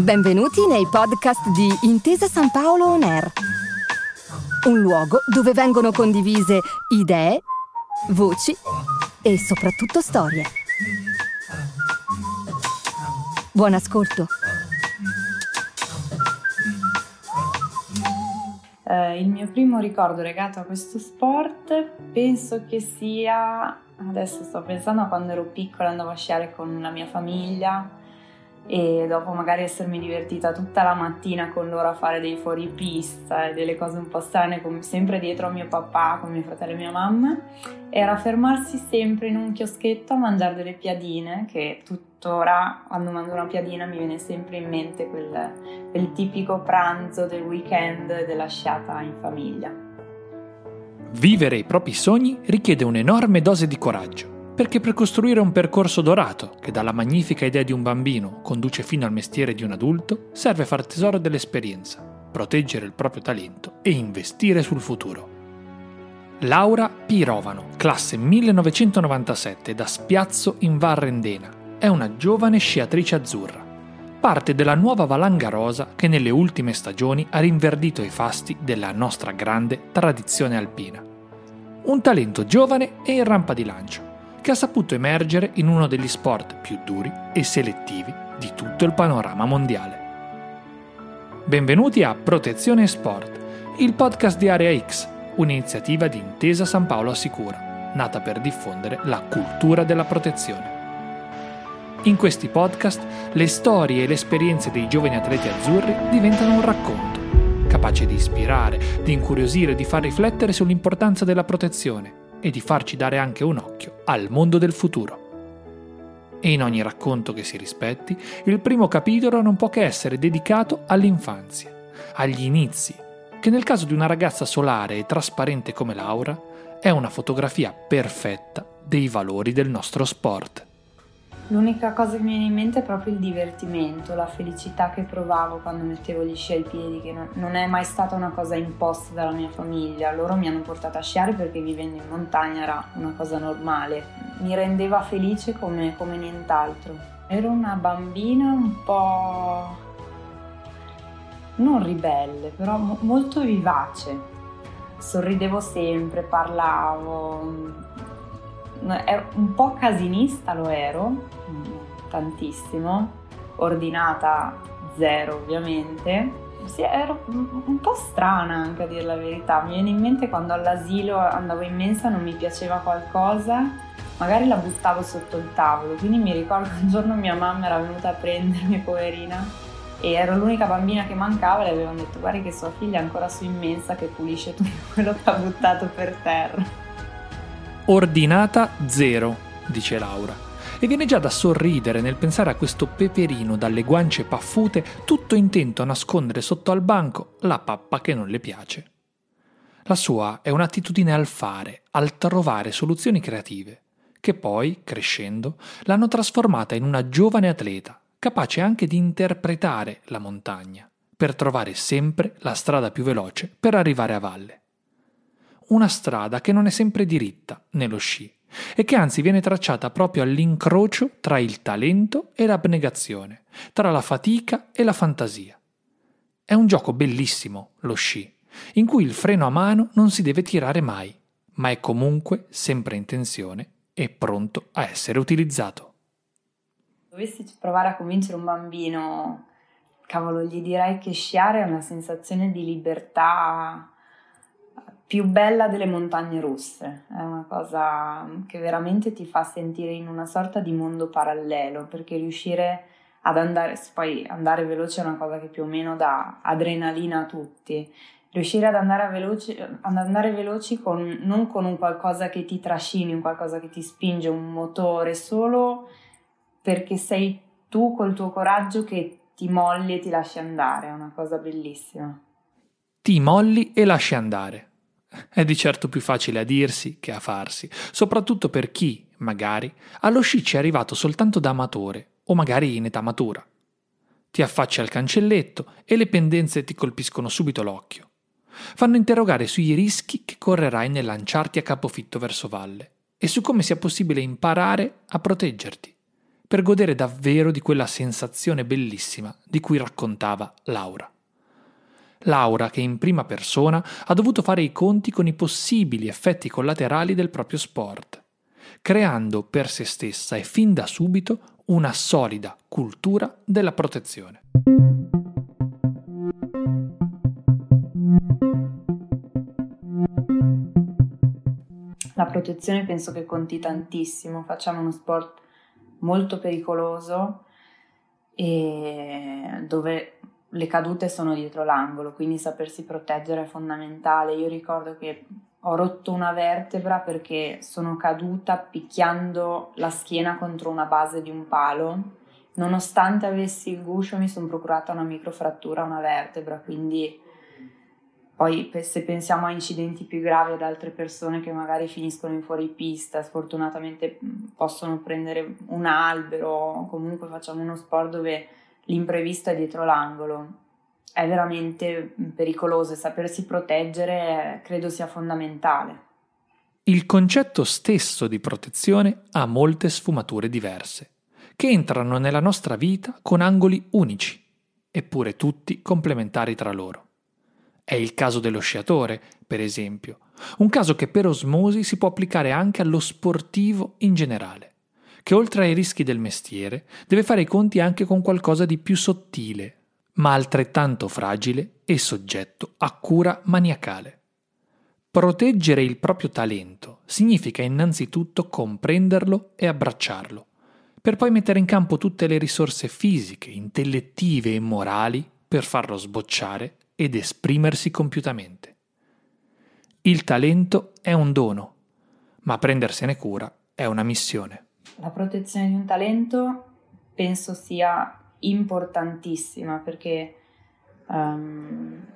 Benvenuti nei podcast di Intesa San Paolo On Air, un luogo dove vengono condivise idee, voci e soprattutto storie. Buon ascolto. Eh, il mio primo ricordo legato a questo sport penso che sia, adesso sto pensando a quando ero piccola andavo a sciare con la mia famiglia e dopo magari essermi divertita tutta la mattina con loro a fare dei fuoripista e delle cose un po' strane, come sempre dietro a mio papà, con mio fratello e mia mamma, era fermarsi sempre in un chioschetto a mangiare delle piadine, che tuttora quando mangio una piadina mi viene sempre in mente quel, quel tipico pranzo del weekend della sciata in famiglia. Vivere i propri sogni richiede un'enorme dose di coraggio perché per costruire un percorso dorato, che dalla magnifica idea di un bambino conduce fino al mestiere di un adulto, serve far tesoro dell'esperienza, proteggere il proprio talento e investire sul futuro. Laura Pirovano, classe 1997 da Spiazzo in Varrendena, è una giovane sciatrice azzurra. Parte della nuova valanga rosa che nelle ultime stagioni ha rinverdito i fasti della nostra grande tradizione alpina. Un talento giovane e in rampa di lancio che ha saputo emergere in uno degli sport più duri e selettivi di tutto il panorama mondiale. Benvenuti a Protezione Sport, il podcast di Area X, un'iniziativa di Intesa San Paolo Assicura, nata per diffondere la cultura della protezione. In questi podcast le storie e le esperienze dei giovani atleti azzurri diventano un racconto, capace di ispirare, di incuriosire, di far riflettere sull'importanza della protezione e di farci dare anche un occhio al mondo del futuro. E in ogni racconto che si rispetti, il primo capitolo non può che essere dedicato all'infanzia, agli inizi, che nel caso di una ragazza solare e trasparente come Laura è una fotografia perfetta dei valori del nostro sport. L'unica cosa che mi viene in mente è proprio il divertimento, la felicità che provavo quando mettevo gli sci ai piedi, che non è mai stata una cosa imposta dalla mia famiglia. Loro mi hanno portato a sciare perché vivendo in montagna era una cosa normale. Mi rendeva felice come, come nient'altro. Ero una bambina un po' non ribelle, però mo- molto vivace. Sorridevo sempre, parlavo, ero un po' casinista lo ero, tantissimo, ordinata zero ovviamente. Sì, ero un po' strana anche a dire la verità. Mi viene in mente quando all'asilo andavo in mensa non mi piaceva qualcosa, magari la buttavo sotto il tavolo. Quindi mi ricordo un giorno mia mamma era venuta a prendermi, poverina, e ero l'unica bambina che mancava e le avevano detto guarda che sua figlia è ancora su in mensa che pulisce tutto quello che ha buttato per terra. Ordinata zero, dice Laura. E viene già da sorridere nel pensare a questo peperino dalle guance paffute, tutto intento a nascondere sotto al banco la pappa che non le piace. La sua è un'attitudine al fare, al trovare soluzioni creative, che poi, crescendo, l'hanno trasformata in una giovane atleta, capace anche di interpretare la montagna, per trovare sempre la strada più veloce per arrivare a valle una strada che non è sempre diritta nello sci e che anzi viene tracciata proprio all'incrocio tra il talento e l'abnegazione, tra la fatica e la fantasia. È un gioco bellissimo, lo sci, in cui il freno a mano non si deve tirare mai, ma è comunque sempre in tensione e pronto a essere utilizzato. Dovessi provare a convincere un bambino, cavolo, gli direi che sciare è una sensazione di libertà più bella delle montagne russe, è una cosa che veramente ti fa sentire in una sorta di mondo parallelo, perché riuscire ad andare, poi andare veloce è una cosa che più o meno dà adrenalina a tutti, riuscire ad andare, veloci, ad andare veloci con, non con un qualcosa che ti trascini, un qualcosa che ti spinge, un motore, solo perché sei tu col tuo coraggio che ti molli e ti lasci andare, è una cosa bellissima. Ti molli e lasci andare. È di certo più facile a dirsi che a farsi, soprattutto per chi, magari, allo sci ci è arrivato soltanto da amatore o magari in età matura. Ti affacci al cancelletto e le pendenze ti colpiscono subito l'occhio. Fanno interrogare sui rischi che correrai nel lanciarti a capofitto verso valle e su come sia possibile imparare a proteggerti. per godere davvero di quella sensazione bellissima di cui raccontava Laura. Laura che in prima persona ha dovuto fare i conti con i possibili effetti collaterali del proprio sport, creando per se stessa e fin da subito una solida cultura della protezione. La protezione penso che conti tantissimo, facciamo uno sport molto pericoloso e dove le cadute sono dietro l'angolo, quindi sapersi proteggere è fondamentale. Io ricordo che ho rotto una vertebra perché sono caduta picchiando la schiena contro una base di un palo. Nonostante avessi il guscio, mi sono procurata una microfrattura a una vertebra, quindi poi se pensiamo a incidenti più gravi ad altre persone che magari finiscono in fuoripista, sfortunatamente possono prendere un albero, comunque facciamo uno sport dove l'imprevisto è dietro l'angolo. È veramente pericoloso e sapersi proteggere credo sia fondamentale. Il concetto stesso di protezione ha molte sfumature diverse, che entrano nella nostra vita con angoli unici, eppure tutti complementari tra loro. È il caso dello sciatore, per esempio, un caso che per osmosi si può applicare anche allo sportivo in generale che oltre ai rischi del mestiere deve fare i conti anche con qualcosa di più sottile, ma altrettanto fragile e soggetto a cura maniacale. Proteggere il proprio talento significa innanzitutto comprenderlo e abbracciarlo, per poi mettere in campo tutte le risorse fisiche, intellettive e morali per farlo sbocciare ed esprimersi compiutamente. Il talento è un dono, ma prendersene cura è una missione la protezione di un talento penso sia importantissima perché um,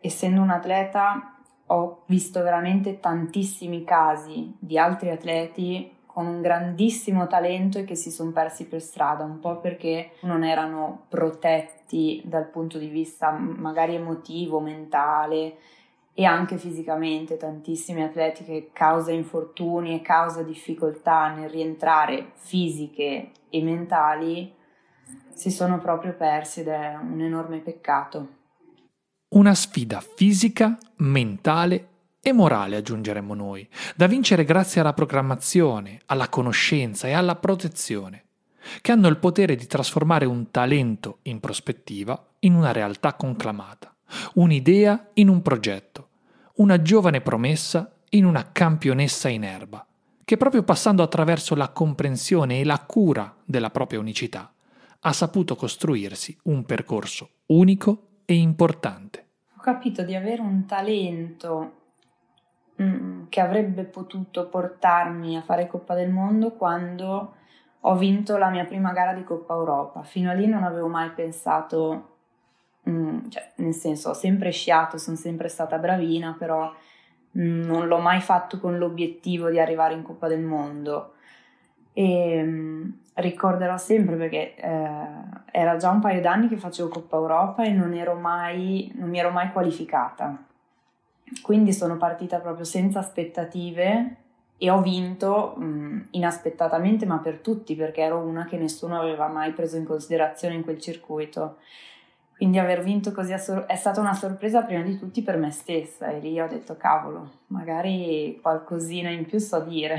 essendo un atleta ho visto veramente tantissimi casi di altri atleti con un grandissimo talento e che si sono persi per strada, un po' perché non erano protetti dal punto di vista magari emotivo, mentale, e anche fisicamente tantissimi atleti che causa infortuni e causa difficoltà nel rientrare fisiche e mentali si sono proprio persi ed è un enorme peccato. Una sfida fisica, mentale e morale aggiungeremmo noi, da vincere grazie alla programmazione, alla conoscenza e alla protezione, che hanno il potere di trasformare un talento in prospettiva in una realtà conclamata, un'idea in un progetto una giovane promessa in una campionessa in erba, che proprio passando attraverso la comprensione e la cura della propria unicità ha saputo costruirsi un percorso unico e importante. Ho capito di avere un talento mm, che avrebbe potuto portarmi a fare Coppa del Mondo quando ho vinto la mia prima gara di Coppa Europa. Fino a lì non avevo mai pensato Mm, cioè, nel senso ho sempre sciato, sono sempre stata bravina, però mm, non l'ho mai fatto con l'obiettivo di arrivare in Coppa del Mondo. E mm, ricorderò sempre perché eh, era già un paio d'anni che facevo Coppa Europa e non, mai, non mi ero mai qualificata. Quindi sono partita proprio senza aspettative e ho vinto mh, inaspettatamente, ma per tutti, perché ero una che nessuno aveva mai preso in considerazione in quel circuito. Quindi aver vinto così è stata una sorpresa prima di tutti per me stessa e lì ho detto cavolo, magari qualcosina in più so dire.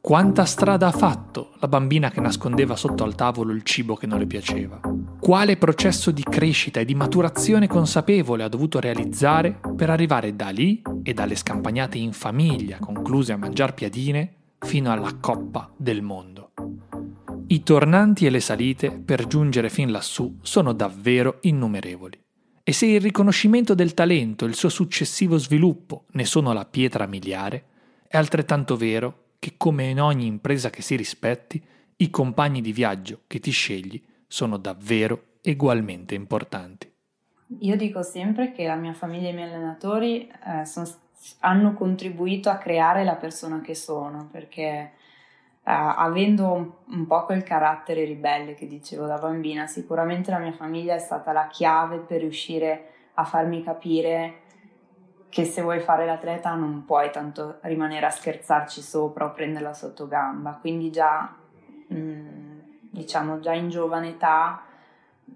Quanta strada ha fatto la bambina che nascondeva sotto al tavolo il cibo che non le piaceva? Quale processo di crescita e di maturazione consapevole ha dovuto realizzare per arrivare da lì e dalle scampagnate in famiglia concluse a mangiar piadine fino alla coppa del mondo? I tornanti e le salite per giungere fin lassù sono davvero innumerevoli. E se il riconoscimento del talento e il suo successivo sviluppo ne sono la pietra miliare, è altrettanto vero che come in ogni impresa che si rispetti, i compagni di viaggio che ti scegli sono davvero ugualmente importanti. Io dico sempre che la mia famiglia e i miei allenatori eh, sono, hanno contribuito a creare la persona che sono, perché eh, avendo un, un, po' quel carattere ribelle che dicevo da bambina, sicuramente la mia famiglia è stata la chiave per riuscire a farmi capire che se vuoi fare l'atleta non puoi tanto rimanere a scherzarci sopra o prenderla sotto gamba, quindi già, mh, mm, diciamo, già in giovane età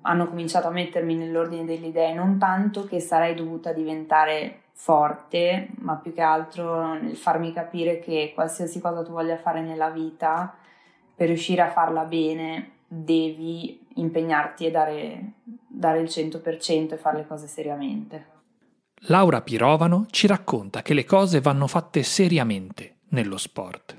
hanno cominciato a mettermi nell'ordine delle idee, non tanto che sarei dovuta diventare forte, ma più che altro nel farmi capire che qualsiasi cosa tu voglia fare nella vita, per riuscire a farla bene, devi impegnarti e dare, dare il 100% e fare le cose seriamente. Laura Pirovano ci racconta che le cose vanno fatte seriamente nello sport.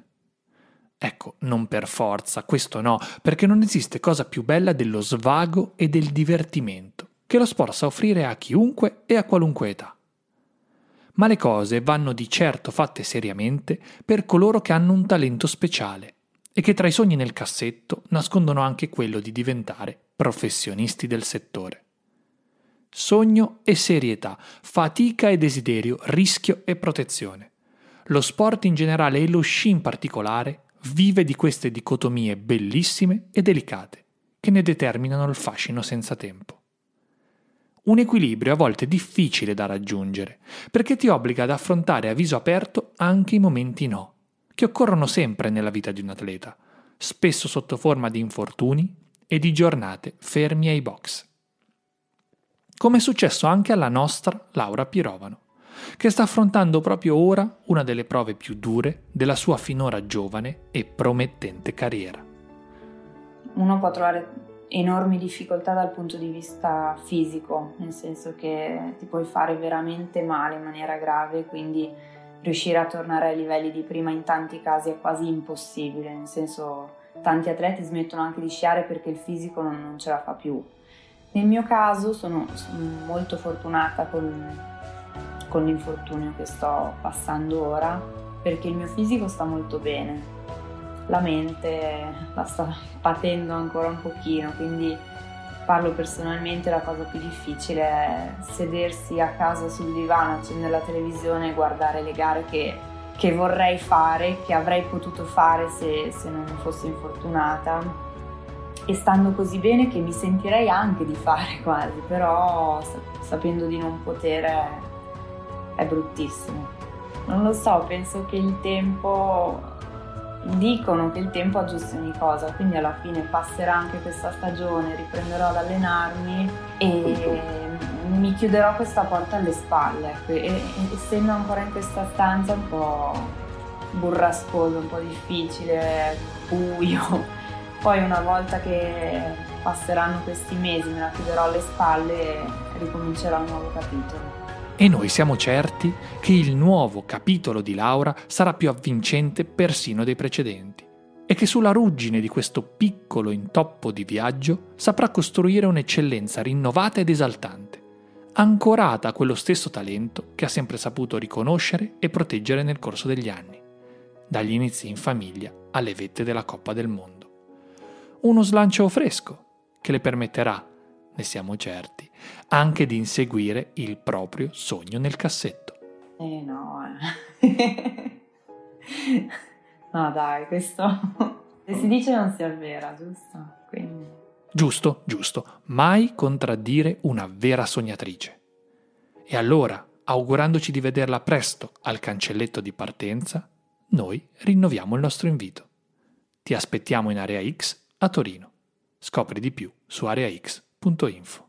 Ecco, non per forza, questo no, perché non esiste cosa più bella dello svago e del divertimento che lo sport sa offrire a chiunque e a qualunque età. Ma le cose vanno di certo fatte seriamente per coloro che hanno un talento speciale e che tra i sogni nel cassetto nascondono anche quello di diventare professionisti del settore. Sogno e serietà, fatica e desiderio, rischio e protezione. Lo sport in generale e lo sci in particolare vive di queste dicotomie bellissime e delicate che ne determinano il fascino senza tempo. Un equilibrio a volte difficile da raggiungere, perché ti obbliga ad affrontare a viso aperto anche i momenti no, che occorrono sempre nella vita di un atleta, spesso sotto forma di infortuni e di giornate fermi ai box come è successo anche alla nostra Laura Pirovano, che sta affrontando proprio ora una delle prove più dure della sua finora giovane e promettente carriera. Uno può trovare enormi difficoltà dal punto di vista fisico, nel senso che ti puoi fare veramente male in maniera grave, quindi riuscire a tornare ai livelli di prima in tanti casi è quasi impossibile, nel senso tanti atleti smettono anche di sciare perché il fisico non, non ce la fa più nel mio caso sono, sono molto fortunata con, con l'infortunio che sto passando ora perché il mio fisico sta molto bene, la mente la sta patendo ancora un pochino, quindi parlo personalmente, la cosa più difficile è sedersi a casa sul divano, accendere la televisione e guardare le gare che, che vorrei fare, che avrei potuto fare se, se non fossi infortunata. E stando così bene che mi sentirei anche di fare quasi, però sapendo di non poter è bruttissimo. Non lo so, penso che il tempo, dicono che il tempo aggiusti ogni cosa, quindi alla fine passerà anche questa stagione, riprenderò ad allenarmi e mi chiuderò questa porta alle spalle. Ecco, e, essendo ancora in questa stanza un po' burrascoso, un po' difficile, buio, poi una volta che passeranno questi mesi, me la chiuderò alle spalle e ricomincerò un nuovo capitolo. E noi siamo certi che il nuovo capitolo di Laura sarà più avvincente persino dei precedenti e che sulla ruggine di questo piccolo intoppo di viaggio saprà costruire un'eccellenza rinnovata ed esaltante, ancorata a quello stesso talento che ha sempre saputo riconoscere e proteggere nel corso degli anni, dagli inizi in famiglia alle vette della Coppa del Mondo. Uno slancio fresco che le permetterà, ne siamo certi, anche di inseguire il proprio sogno nel cassetto. Eh no, no dai, questo se si dice non si avvera, giusto? Quindi... Giusto, giusto, mai contraddire una vera sognatrice. E allora, augurandoci di vederla presto al cancelletto di partenza, noi rinnoviamo il nostro invito. Ti aspettiamo in area X a Torino. Scopri di più su areax.info.